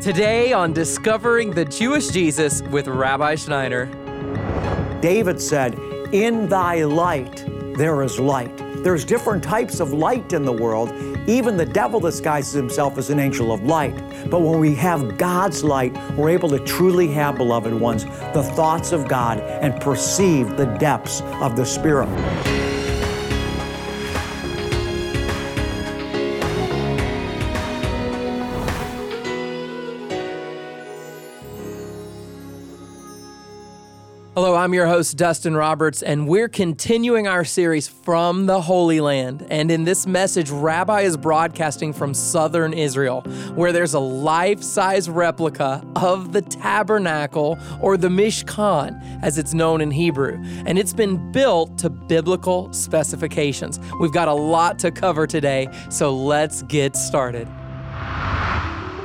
Today on Discovering the Jewish Jesus with Rabbi Schneider. David said, In thy light there is light. There's different types of light in the world. Even the devil disguises himself as an angel of light. But when we have God's light, we're able to truly have, beloved ones, the thoughts of God and perceive the depths of the Spirit. I'm your host, Dustin Roberts, and we're continuing our series from the Holy Land. And in this message, Rabbi is broadcasting from southern Israel, where there's a life size replica of the tabernacle or the Mishkan, as it's known in Hebrew. And it's been built to biblical specifications. We've got a lot to cover today, so let's get started.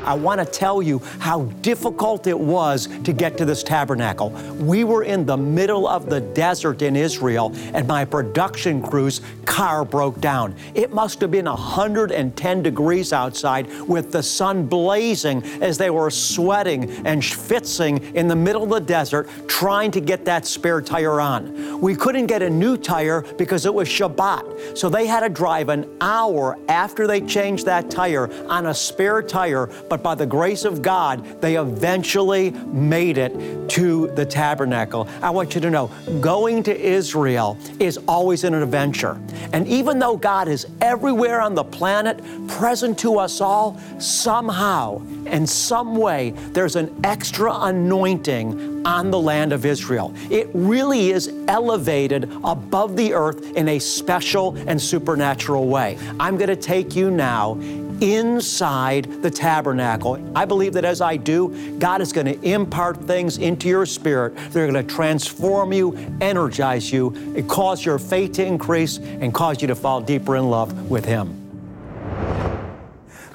I want to tell you how difficult it was to get to this tabernacle. We were in the middle of the desert in Israel, and my production crew's car broke down. It must have been 110 degrees outside with the sun blazing as they were sweating and schwitzing in the middle of the desert trying to get that spare tire on. We couldn't get a new tire because it was Shabbat, so they had to drive an hour after they changed that tire on a spare tire but by the grace of God, they eventually made it to the tabernacle. I want you to know going to Israel is always an adventure. And even though God is everywhere on the planet, present to us all, somehow, in some way, there's an extra anointing on the land of Israel. It really is elevated above the earth in a special and supernatural way. I'm going to take you now inside the tabernacle. I believe that as I do, God is going to impart things into your spirit. They're going to transform you, energize you, and cause your faith to increase and cause you to fall deeper in love with Him.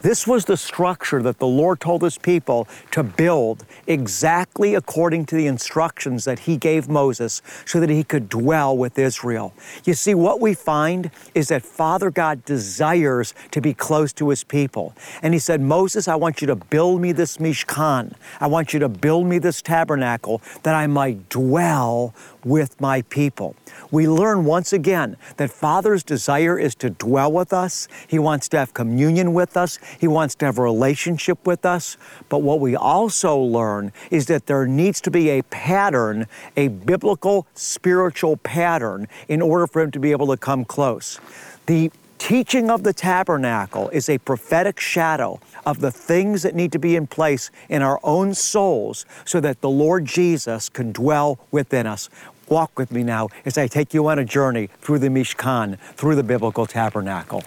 This was the structure that the Lord told His people to build exactly according to the instructions that He gave Moses so that He could dwell with Israel. You see, what we find is that Father God desires to be close to His people. And He said, Moses, I want you to build me this Mishkan. I want you to build me this tabernacle that I might dwell with my people. We learn once again that Father's desire is to dwell with us. He wants to have communion with us. He wants to have a relationship with us. But what we also learn is that there needs to be a pattern, a biblical spiritual pattern, in order for Him to be able to come close. The teaching of the tabernacle is a prophetic shadow of the things that need to be in place in our own souls so that the Lord Jesus can dwell within us. Walk with me now as I take you on a journey through the Mishkan, through the biblical tabernacle.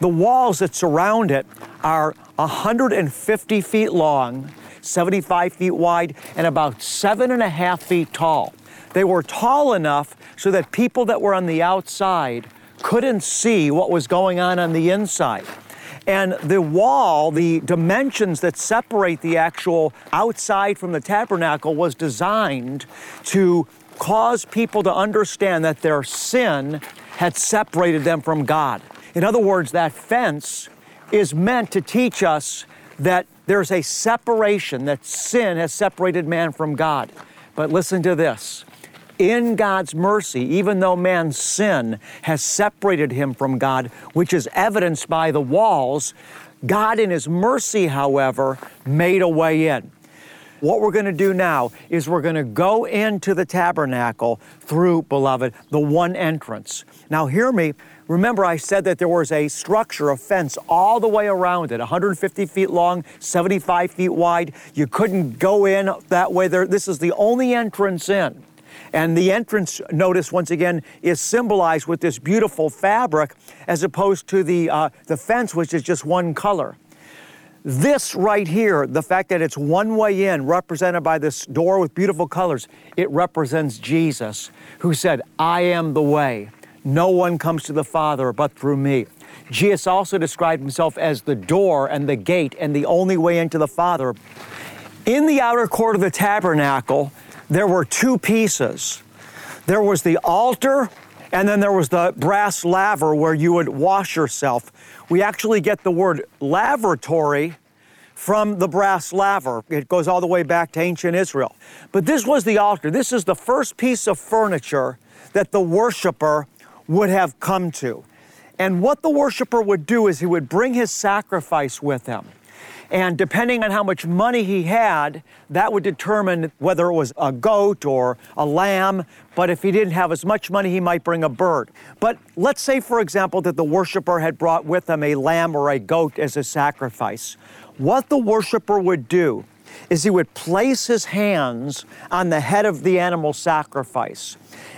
The walls that surround it are 150 feet long, 75 feet wide, and about seven and a half feet tall. They were tall enough so that people that were on the outside couldn't see what was going on on the inside. And the wall, the dimensions that separate the actual outside from the tabernacle, was designed to cause people to understand that their sin had separated them from God. In other words, that fence is meant to teach us that there's a separation, that sin has separated man from God. But listen to this. In God's mercy, even though man's sin has separated him from God, which is evidenced by the walls, God, in His mercy, however, made a way in. What we're going to do now is we're going to go into the tabernacle through, beloved, the one entrance. Now, hear me. Remember, I said that there was a structure, a fence all the way around it, 150 feet long, 75 feet wide. You couldn't go in that way. There, this is the only entrance in. And the entrance, notice once again, is symbolized with this beautiful fabric as opposed to the, uh, the fence, which is just one color. This right here, the fact that it's one way in, represented by this door with beautiful colors, it represents Jesus, who said, I am the way. No one comes to the Father but through me. Jesus also described himself as the door and the gate and the only way into the Father. In the outer court of the tabernacle, there were two pieces. There was the altar, and then there was the brass laver where you would wash yourself we actually get the word lavatory from the brass laver. It goes all the way back to ancient Israel. But this was the altar. This is the first piece of furniture that the worshiper would have come to. And what the worshiper would do is he would bring his sacrifice with him. And depending on how much money he had, that would determine whether it was a goat or a lamb. But if he didn't have as much money, he might bring a bird. But let's say, for example, that the worshiper had brought with him a lamb or a goat as a sacrifice. What the worshiper would do is he would place his hands on the head of the animal sacrifice.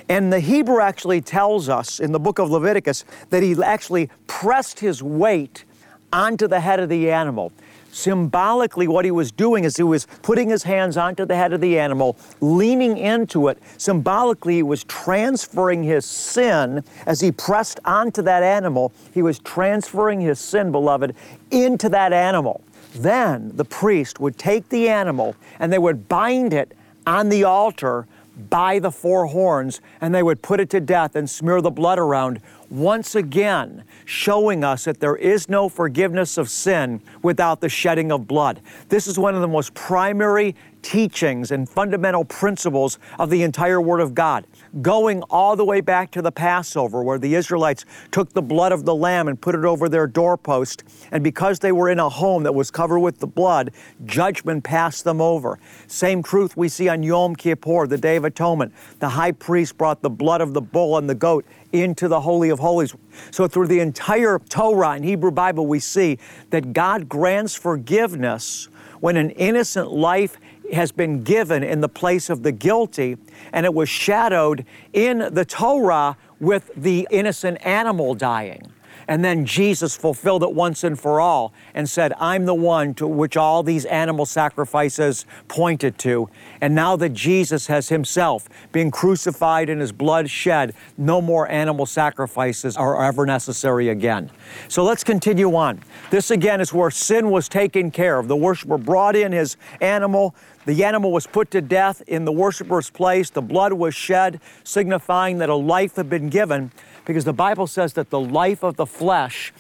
And the Hebrew actually tells us in the book of Leviticus that he actually pressed his weight onto the head of the animal. Symbolically, what he was doing is he was putting his hands onto the head of the animal, leaning into it. Symbolically, he was transferring his sin as he pressed onto that animal. He was transferring his sin, beloved, into that animal. Then the priest would take the animal and they would bind it on the altar by the four horns and they would put it to death and smear the blood around once again showing us that there is no forgiveness of sin without the shedding of blood. This is one of the most primary teachings and fundamental principles of the entire Word of God, going all the way back to the Passover, where the Israelites took the blood of the lamb and put it over their doorpost. And because they were in a home that was covered with the blood, judgment passed them over. Same truth we see on Yom Kippur, the Day of Atonement. The high priest brought the blood of the bull and the goat into the Holy of Holies. So, through the entire Torah and Hebrew Bible, we see that God grants forgiveness when an innocent life has been given in the place of the guilty, and it was shadowed in the Torah with the innocent animal dying. And then Jesus fulfilled it once and for all and said, I'm the one to which all these animal sacrifices pointed to. And now that Jesus has himself been crucified and his blood shed, no more animal sacrifices are ever necessary again. So let's continue on. This again is where sin was taken care of. The worshiper brought in his animal. The animal was put to death in the worshiper's place. The blood was shed, signifying that a life had been given because the Bible says that the life of the flesh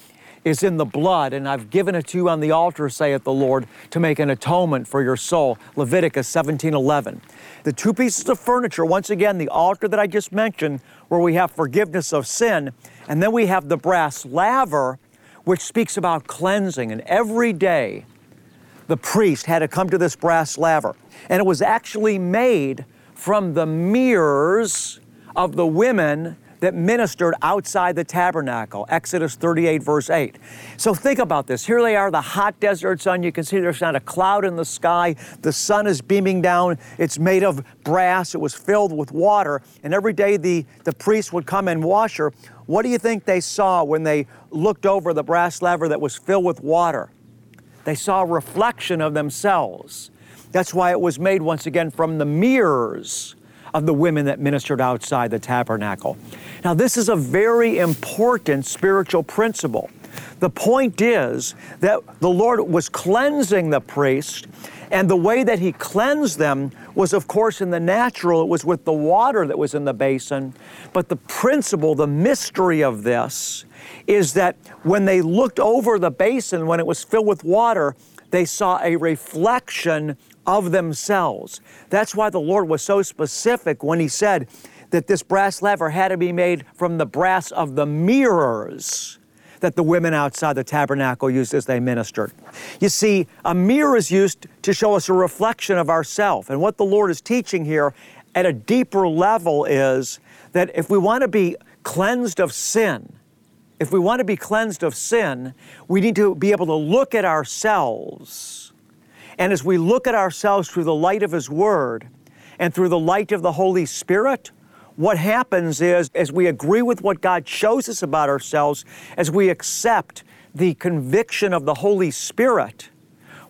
is in the blood, and I've given it to you on the altar, saith the Lord, to make an atonement for your soul. Leviticus 17 11. The two pieces of furniture, once again, the altar that I just mentioned, where we have forgiveness of sin, and then we have the brass laver, which speaks about cleansing. And every day, the priest had to come to this brass laver. And it was actually made from the mirrors of the women that ministered outside the tabernacle. Exodus 38, verse 8. So think about this. Here they are, the hot desert sun. You can see there's not a cloud in the sky. The sun is beaming down. It's made of brass. It was filled with water. And every day the, the priest would come and wash her. What do you think they saw when they looked over the brass laver that was filled with water? They saw a reflection of themselves. That's why it was made once again from the mirrors of the women that ministered outside the tabernacle. Now, this is a very important spiritual principle. The point is that the Lord was cleansing the priest, and the way that He cleansed them was, of course, in the natural, it was with the water that was in the basin. But the principle, the mystery of this, is that when they looked over the basin, when it was filled with water, they saw a reflection of themselves. That's why the Lord was so specific when He said that this brass laver had to be made from the brass of the mirrors that the women outside the tabernacle used as they ministered. You see, a mirror is used to show us a reflection of ourself. And what the Lord is teaching here at a deeper level is that if we want to be cleansed of sin, if we want to be cleansed of sin, we need to be able to look at ourselves and as we look at ourselves through the light of His Word and through the light of the Holy Spirit, what happens is, as we agree with what God shows us about ourselves, as we accept the conviction of the Holy Spirit,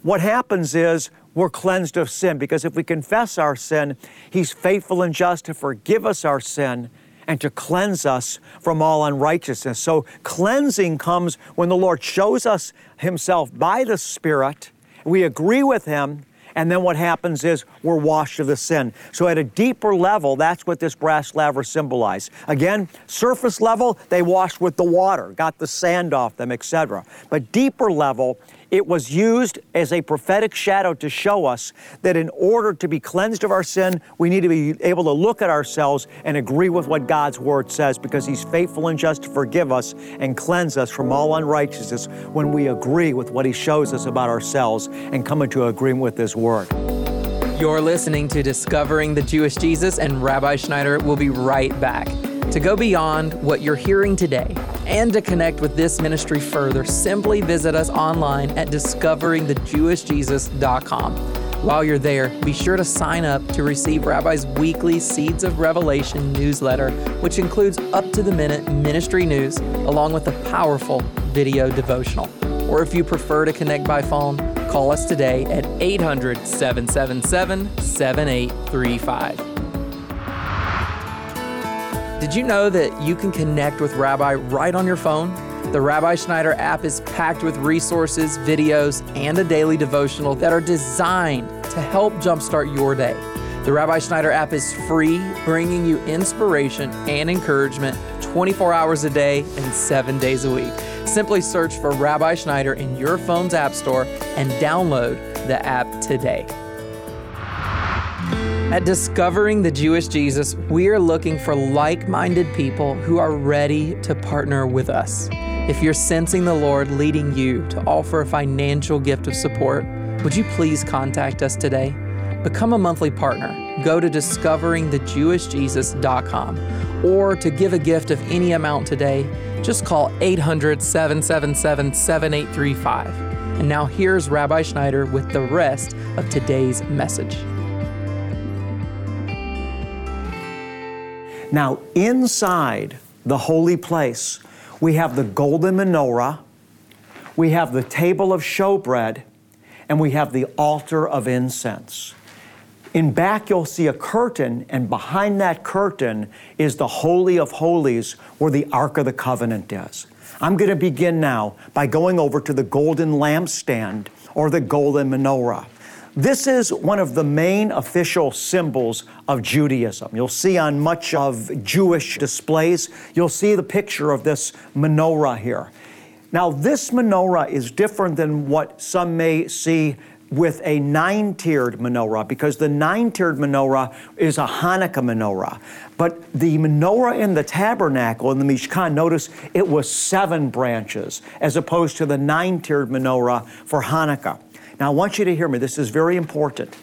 what happens is we're cleansed of sin because if we confess our sin, He's faithful and just to forgive us our sin and to cleanse us from all unrighteousness. So, cleansing comes when the Lord shows us Himself by the Spirit we agree with him, and then what happens is we're washed of the sin. So at a deeper level, that's what this brass laver symbolized. Again, surface level, they washed with the water, got the sand off them, etc. But deeper level, It was used as a prophetic shadow to show us that in order to be cleansed of our sin, we need to be able to look at ourselves and agree with what God's Word says because He's faithful and just to forgive us and cleanse us from all unrighteousness when we agree with what He shows us about ourselves and come into agreement with His Word. You're listening to Discovering the Jewish Jesus, and Rabbi Schneider will be right back. To go beyond what you're hearing today and to connect with this ministry further, simply visit us online at discoveringthejewishjesus.com. While you're there, be sure to sign up to receive Rabbi's weekly Seeds of Revelation newsletter, which includes up to the minute ministry news along with a powerful video devotional. Or if you prefer to connect by phone, call us today at 800 777 7835. Did you know that you can connect with Rabbi right on your phone? The Rabbi Schneider app is packed with resources, videos, and a daily devotional that are designed to help jumpstart your day. The Rabbi Schneider app is free, bringing you inspiration and encouragement 24 hours a day and seven days a week. Simply search for Rabbi Schneider in your phone's app store and download the app today. At Discovering the Jewish Jesus, we are looking for like minded people who are ready to partner with us. If you're sensing the Lord leading you to offer a financial gift of support, would you please contact us today? Become a monthly partner. Go to discoveringthejewishjesus.com or to give a gift of any amount today, just call 800 777 7835. And now here's Rabbi Schneider with the rest of today's message. Now, inside the holy place, we have the golden menorah, we have the table of showbread, and we have the altar of incense. In back, you'll see a curtain, and behind that curtain is the Holy of Holies where the Ark of the Covenant is. I'm going to begin now by going over to the golden lampstand or the golden menorah. This is one of the main official symbols of Judaism. You'll see on much of Jewish displays, you'll see the picture of this menorah here. Now, this menorah is different than what some may see with a nine tiered menorah because the nine tiered menorah is a Hanukkah menorah. But the menorah in the tabernacle, in the Mishkan, notice it was seven branches as opposed to the nine tiered menorah for Hanukkah. Now, I want you to hear me. This is very important.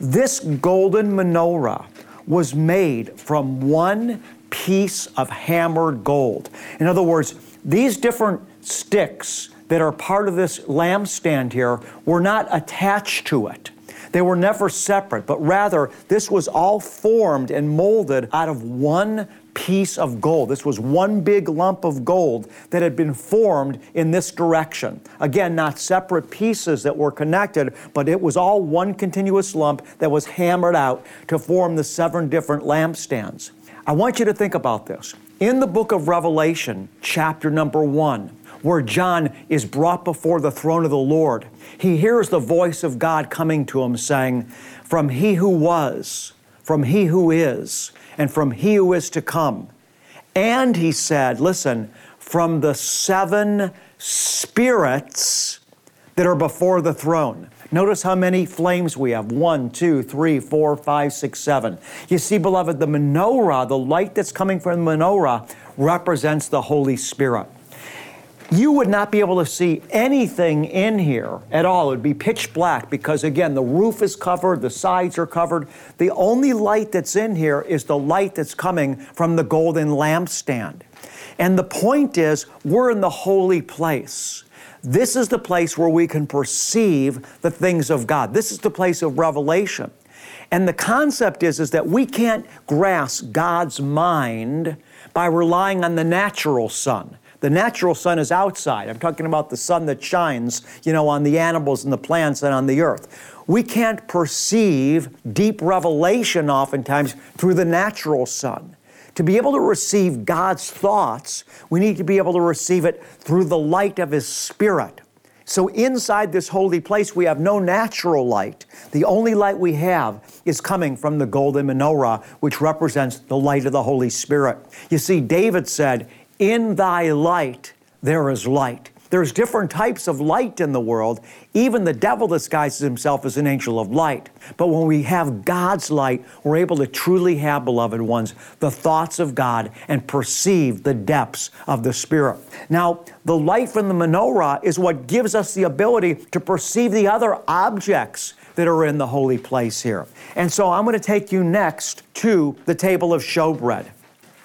This golden menorah was made from one piece of hammered gold. In other words, these different sticks that are part of this lampstand here were not attached to it. They were never separate, but rather, this was all formed and molded out of one piece of gold. This was one big lump of gold that had been formed in this direction. Again, not separate pieces that were connected, but it was all one continuous lump that was hammered out to form the seven different lampstands. I want you to think about this. In the book of Revelation, chapter number one, where John is brought before the throne of the Lord, he hears the voice of God coming to him saying, From he who was, from he who is, and from he who is to come. And he said, listen, from the seven spirits that are before the throne. Notice how many flames we have one, two, three, four, five, six, seven. You see, beloved, the menorah, the light that's coming from the menorah, represents the Holy Spirit you would not be able to see anything in here at all. It would be pitch black because, again, the roof is covered, the sides are covered. The only light that's in here is the light that's coming from the golden lampstand. And the point is, we're in the holy place. This is the place where we can perceive the things of God. This is the place of revelation. And the concept is, is that we can't grasp God's mind by relying on the natural sun. The natural sun is outside. I'm talking about the sun that shines, you know, on the animals and the plants and on the earth. We can't perceive deep revelation oftentimes through the natural sun. To be able to receive God's thoughts, we need to be able to receive it through the light of His Spirit. So, inside this holy place, we have no natural light. The only light we have is coming from the golden menorah, which represents the light of the Holy Spirit. You see, David said, in thy light there is light. There's different types of light in the world. Even the devil disguises himself as an angel of light. But when we have God's light, we're able to truly have, beloved ones, the thoughts of God and perceive the depths of the Spirit. Now, the light from the menorah is what gives us the ability to perceive the other objects that are in the holy place here. And so I'm going to take you next to the table of showbread.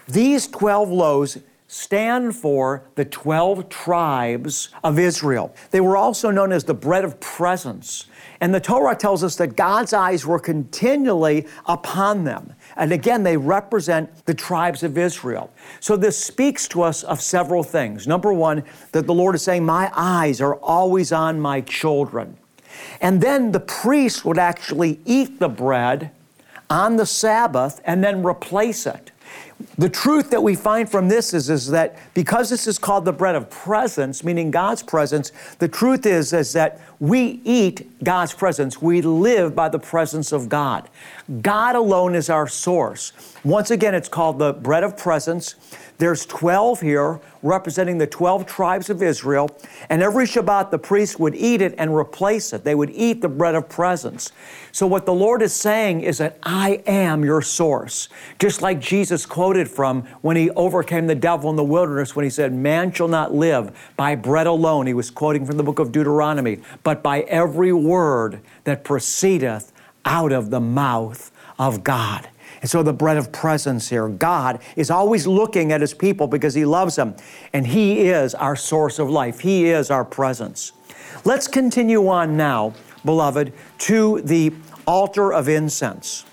These 12 loaves stand for the 12 tribes of Israel. They were also known as the bread of presence. And the Torah tells us that God's eyes were continually upon them. And again, they represent the tribes of Israel. So this speaks to us of several things. Number one, that the Lord is saying, My eyes are always on my children. And then the priest would actually eat the bread on the Sabbath and then replace it. The truth that we find from this is, is that because this is called the bread of presence, meaning God's presence, the truth is, is that we eat God's presence. We live by the presence of God. God alone is our source. Once again, it's called the bread of presence. There's 12 here representing the 12 tribes of Israel, and every Shabbat the priest would eat it and replace it. They would eat the bread of presence. So, what the Lord is saying is that I am your source. Just like Jesus quoted from when he overcame the devil in the wilderness when he said, Man shall not live by bread alone. He was quoting from the book of Deuteronomy, but by every word that proceedeth out of the mouth of God. And so the bread of presence here, God is always looking at his people because he loves them. And he is our source of life, he is our presence. Let's continue on now, beloved, to the altar of incense.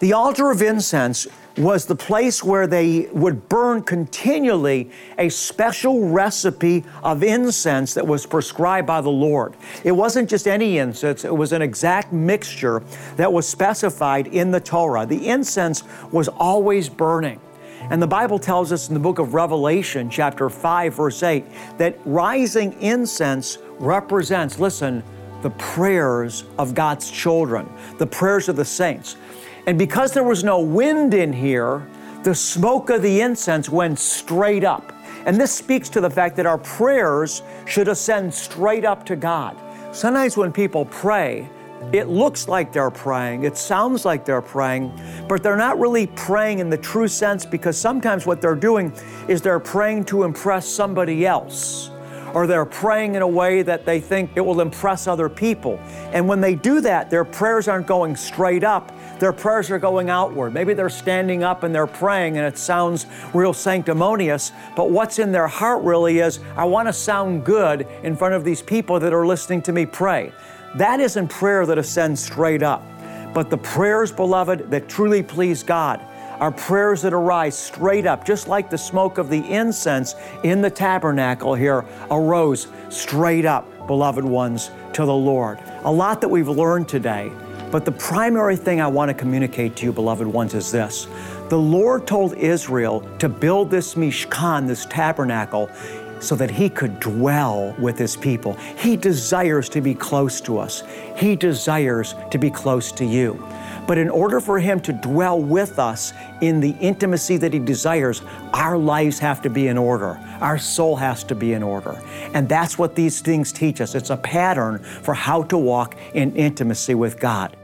The altar of incense was the place where they would burn continually a special recipe of incense that was prescribed by the Lord. It wasn't just any incense, it was an exact mixture that was specified in the Torah. The incense was always burning. And the Bible tells us in the book of Revelation, chapter 5, verse 8, that rising incense represents, listen, the prayers of God's children, the prayers of the saints. And because there was no wind in here, the smoke of the incense went straight up. And this speaks to the fact that our prayers should ascend straight up to God. Sometimes when people pray, it looks like they're praying, it sounds like they're praying, but they're not really praying in the true sense because sometimes what they're doing is they're praying to impress somebody else or they're praying in a way that they think it will impress other people. And when they do that, their prayers aren't going straight up, their prayers are going outward. Maybe they're standing up and they're praying and it sounds real sanctimonious, but what's in their heart really is, I want to sound good in front of these people that are listening to me pray. That isn't prayer that ascends straight up. But the prayers, beloved, that truly please God are prayers that arise straight up, just like the smoke of the incense in the tabernacle here arose straight up, beloved ones, to the Lord. A lot that we've learned today, but the primary thing I want to communicate to you, beloved ones, is this. The Lord told Israel to build this Mishkan, this tabernacle, so that He could dwell with His people. He desires to be close to us, He desires to be close to you. But in order for Him to dwell with us in the intimacy that He desires, our lives have to be in order. Our soul has to be in order. And that's what these things teach us. It's a pattern for how to walk in intimacy with God.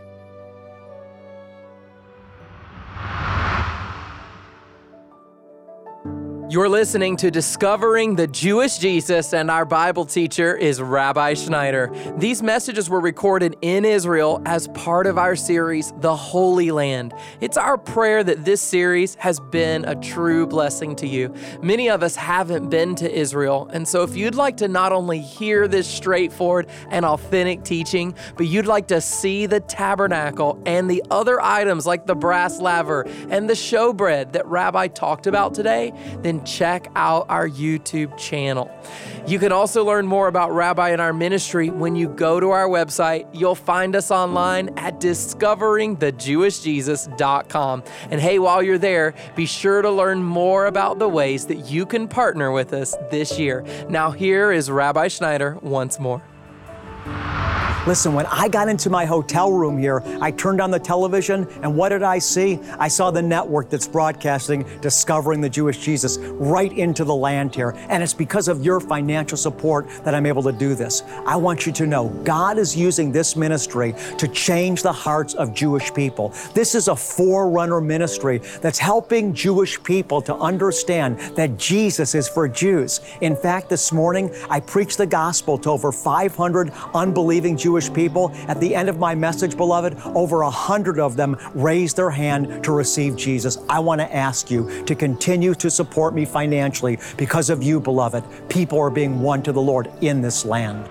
You're listening to Discovering the Jewish Jesus, and our Bible teacher is Rabbi Schneider. These messages were recorded in Israel as part of our series, The Holy Land. It's our prayer that this series has been a true blessing to you. Many of us haven't been to Israel, and so if you'd like to not only hear this straightforward and authentic teaching, but you'd like to see the tabernacle and the other items like the brass laver and the showbread that Rabbi talked about today, then check out our YouTube channel. You can also learn more about Rabbi and our ministry when you go to our website. You'll find us online at discoveringthejewishjesus.com. And hey, while you're there, be sure to learn more about the ways that you can partner with us this year. Now, here is Rabbi Schneider once more. Listen, when I got into my hotel room here, I turned on the television, and what did I see? I saw the network that's broadcasting Discovering the Jewish Jesus right into the land here. And it's because of your financial support that I'm able to do this. I want you to know God is using this ministry to change the hearts of Jewish people. This is a forerunner ministry that's helping Jewish people to understand that Jesus is for Jews. In fact, this morning I preached the gospel to over 500 unbelieving Jewish people. At the end of my message, beloved, over a hundred of them raised their hand to receive Jesus. I want to ask you to continue to support me financially because of you, beloved. People are being won to the Lord in this land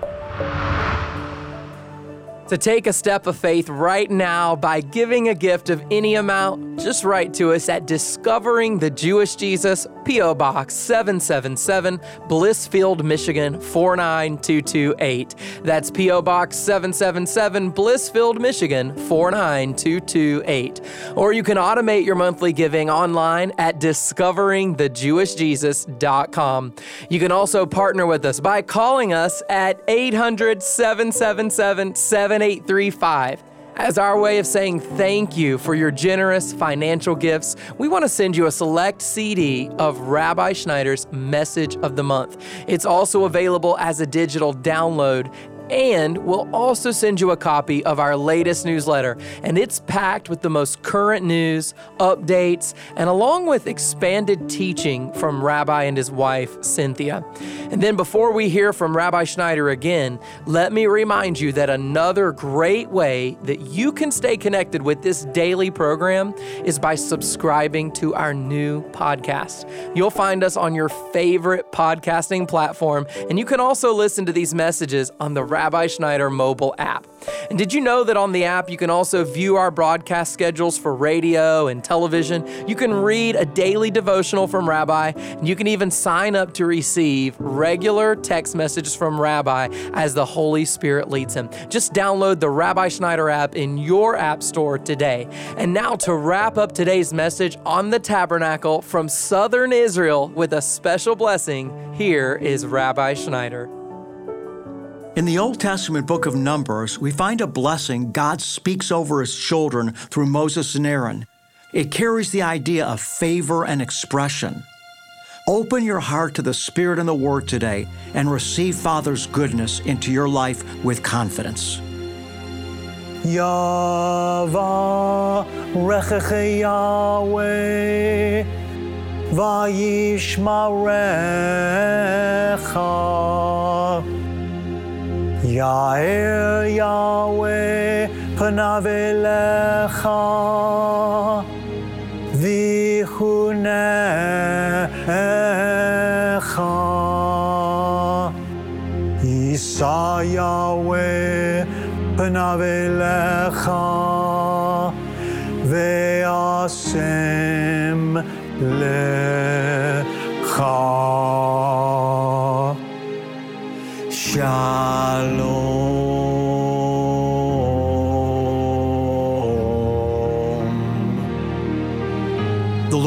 to take a step of faith right now by giving a gift of any amount, just write to us at Discovering the Jewish Jesus, P.O. Box 777, Blissfield, Michigan 49228. That's P.O. Box 777, Blissfield, Michigan 49228. Or you can automate your monthly giving online at discoveringthejewishjesus.com. You can also partner with us by calling us at 800 777 7835. As our way of saying thank you for your generous financial gifts, we want to send you a select CD of Rabbi Schneider's Message of the Month. It's also available as a digital download and we'll also send you a copy of our latest newsletter. And it's packed with the most current news, updates, and along with expanded teaching from Rabbi and his wife, Cynthia. And then before we hear from Rabbi Schneider again, let me remind you that another great way that you can stay connected with this daily program is by subscribing to our new podcast. You'll find us on your favorite podcasting platform, and you can also listen to these messages on the Rabbi Schneider mobile app. And did you know that on the app you can also view our broadcast schedules for radio and television? You can read a daily devotional from Rabbi, and you can even sign up to receive regular text messages from Rabbi as the Holy Spirit leads him. Just download the Rabbi Schneider app in your app store today. And now to wrap up today's message on the tabernacle from southern Israel with a special blessing, here is Rabbi Schneider. In the Old Testament book of Numbers, we find a blessing God speaks over his children through Moses and Aaron. It carries the idea of favor and expression. Open your heart to the Spirit and the Word today and receive Father's goodness into your life with confidence. Yahweh, Vayishmareh. Yair Yahweh panavelecha vichunecha Yisa Yahweh panavelecha ve'asem lecha.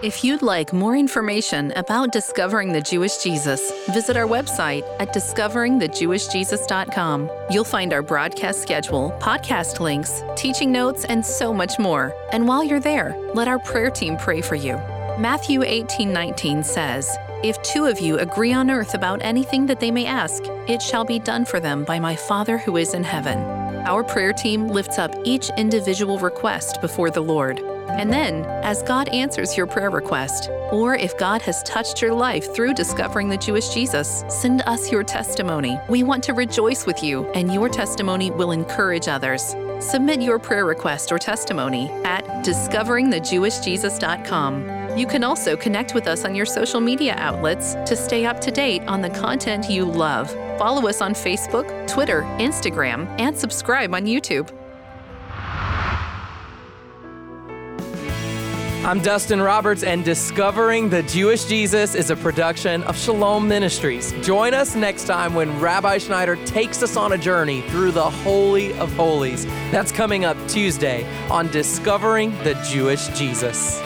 If you'd like more information about discovering the Jewish Jesus, visit our website at discoveringthejewishjesus.com. You'll find our broadcast schedule, podcast links, teaching notes, and so much more. And while you're there, let our prayer team pray for you. Matthew 18:19 says, "If two of you agree on earth about anything that they may ask, it shall be done for them by my Father who is in heaven." Our prayer team lifts up each individual request before the Lord. And then, as God answers your prayer request, or if God has touched your life through discovering the Jewish Jesus, send us your testimony. We want to rejoice with you, and your testimony will encourage others. Submit your prayer request or testimony at discoveringthejewishjesus.com. You can also connect with us on your social media outlets to stay up to date on the content you love. Follow us on Facebook, Twitter, Instagram, and subscribe on YouTube. I'm Dustin Roberts, and Discovering the Jewish Jesus is a production of Shalom Ministries. Join us next time when Rabbi Schneider takes us on a journey through the Holy of Holies. That's coming up Tuesday on Discovering the Jewish Jesus.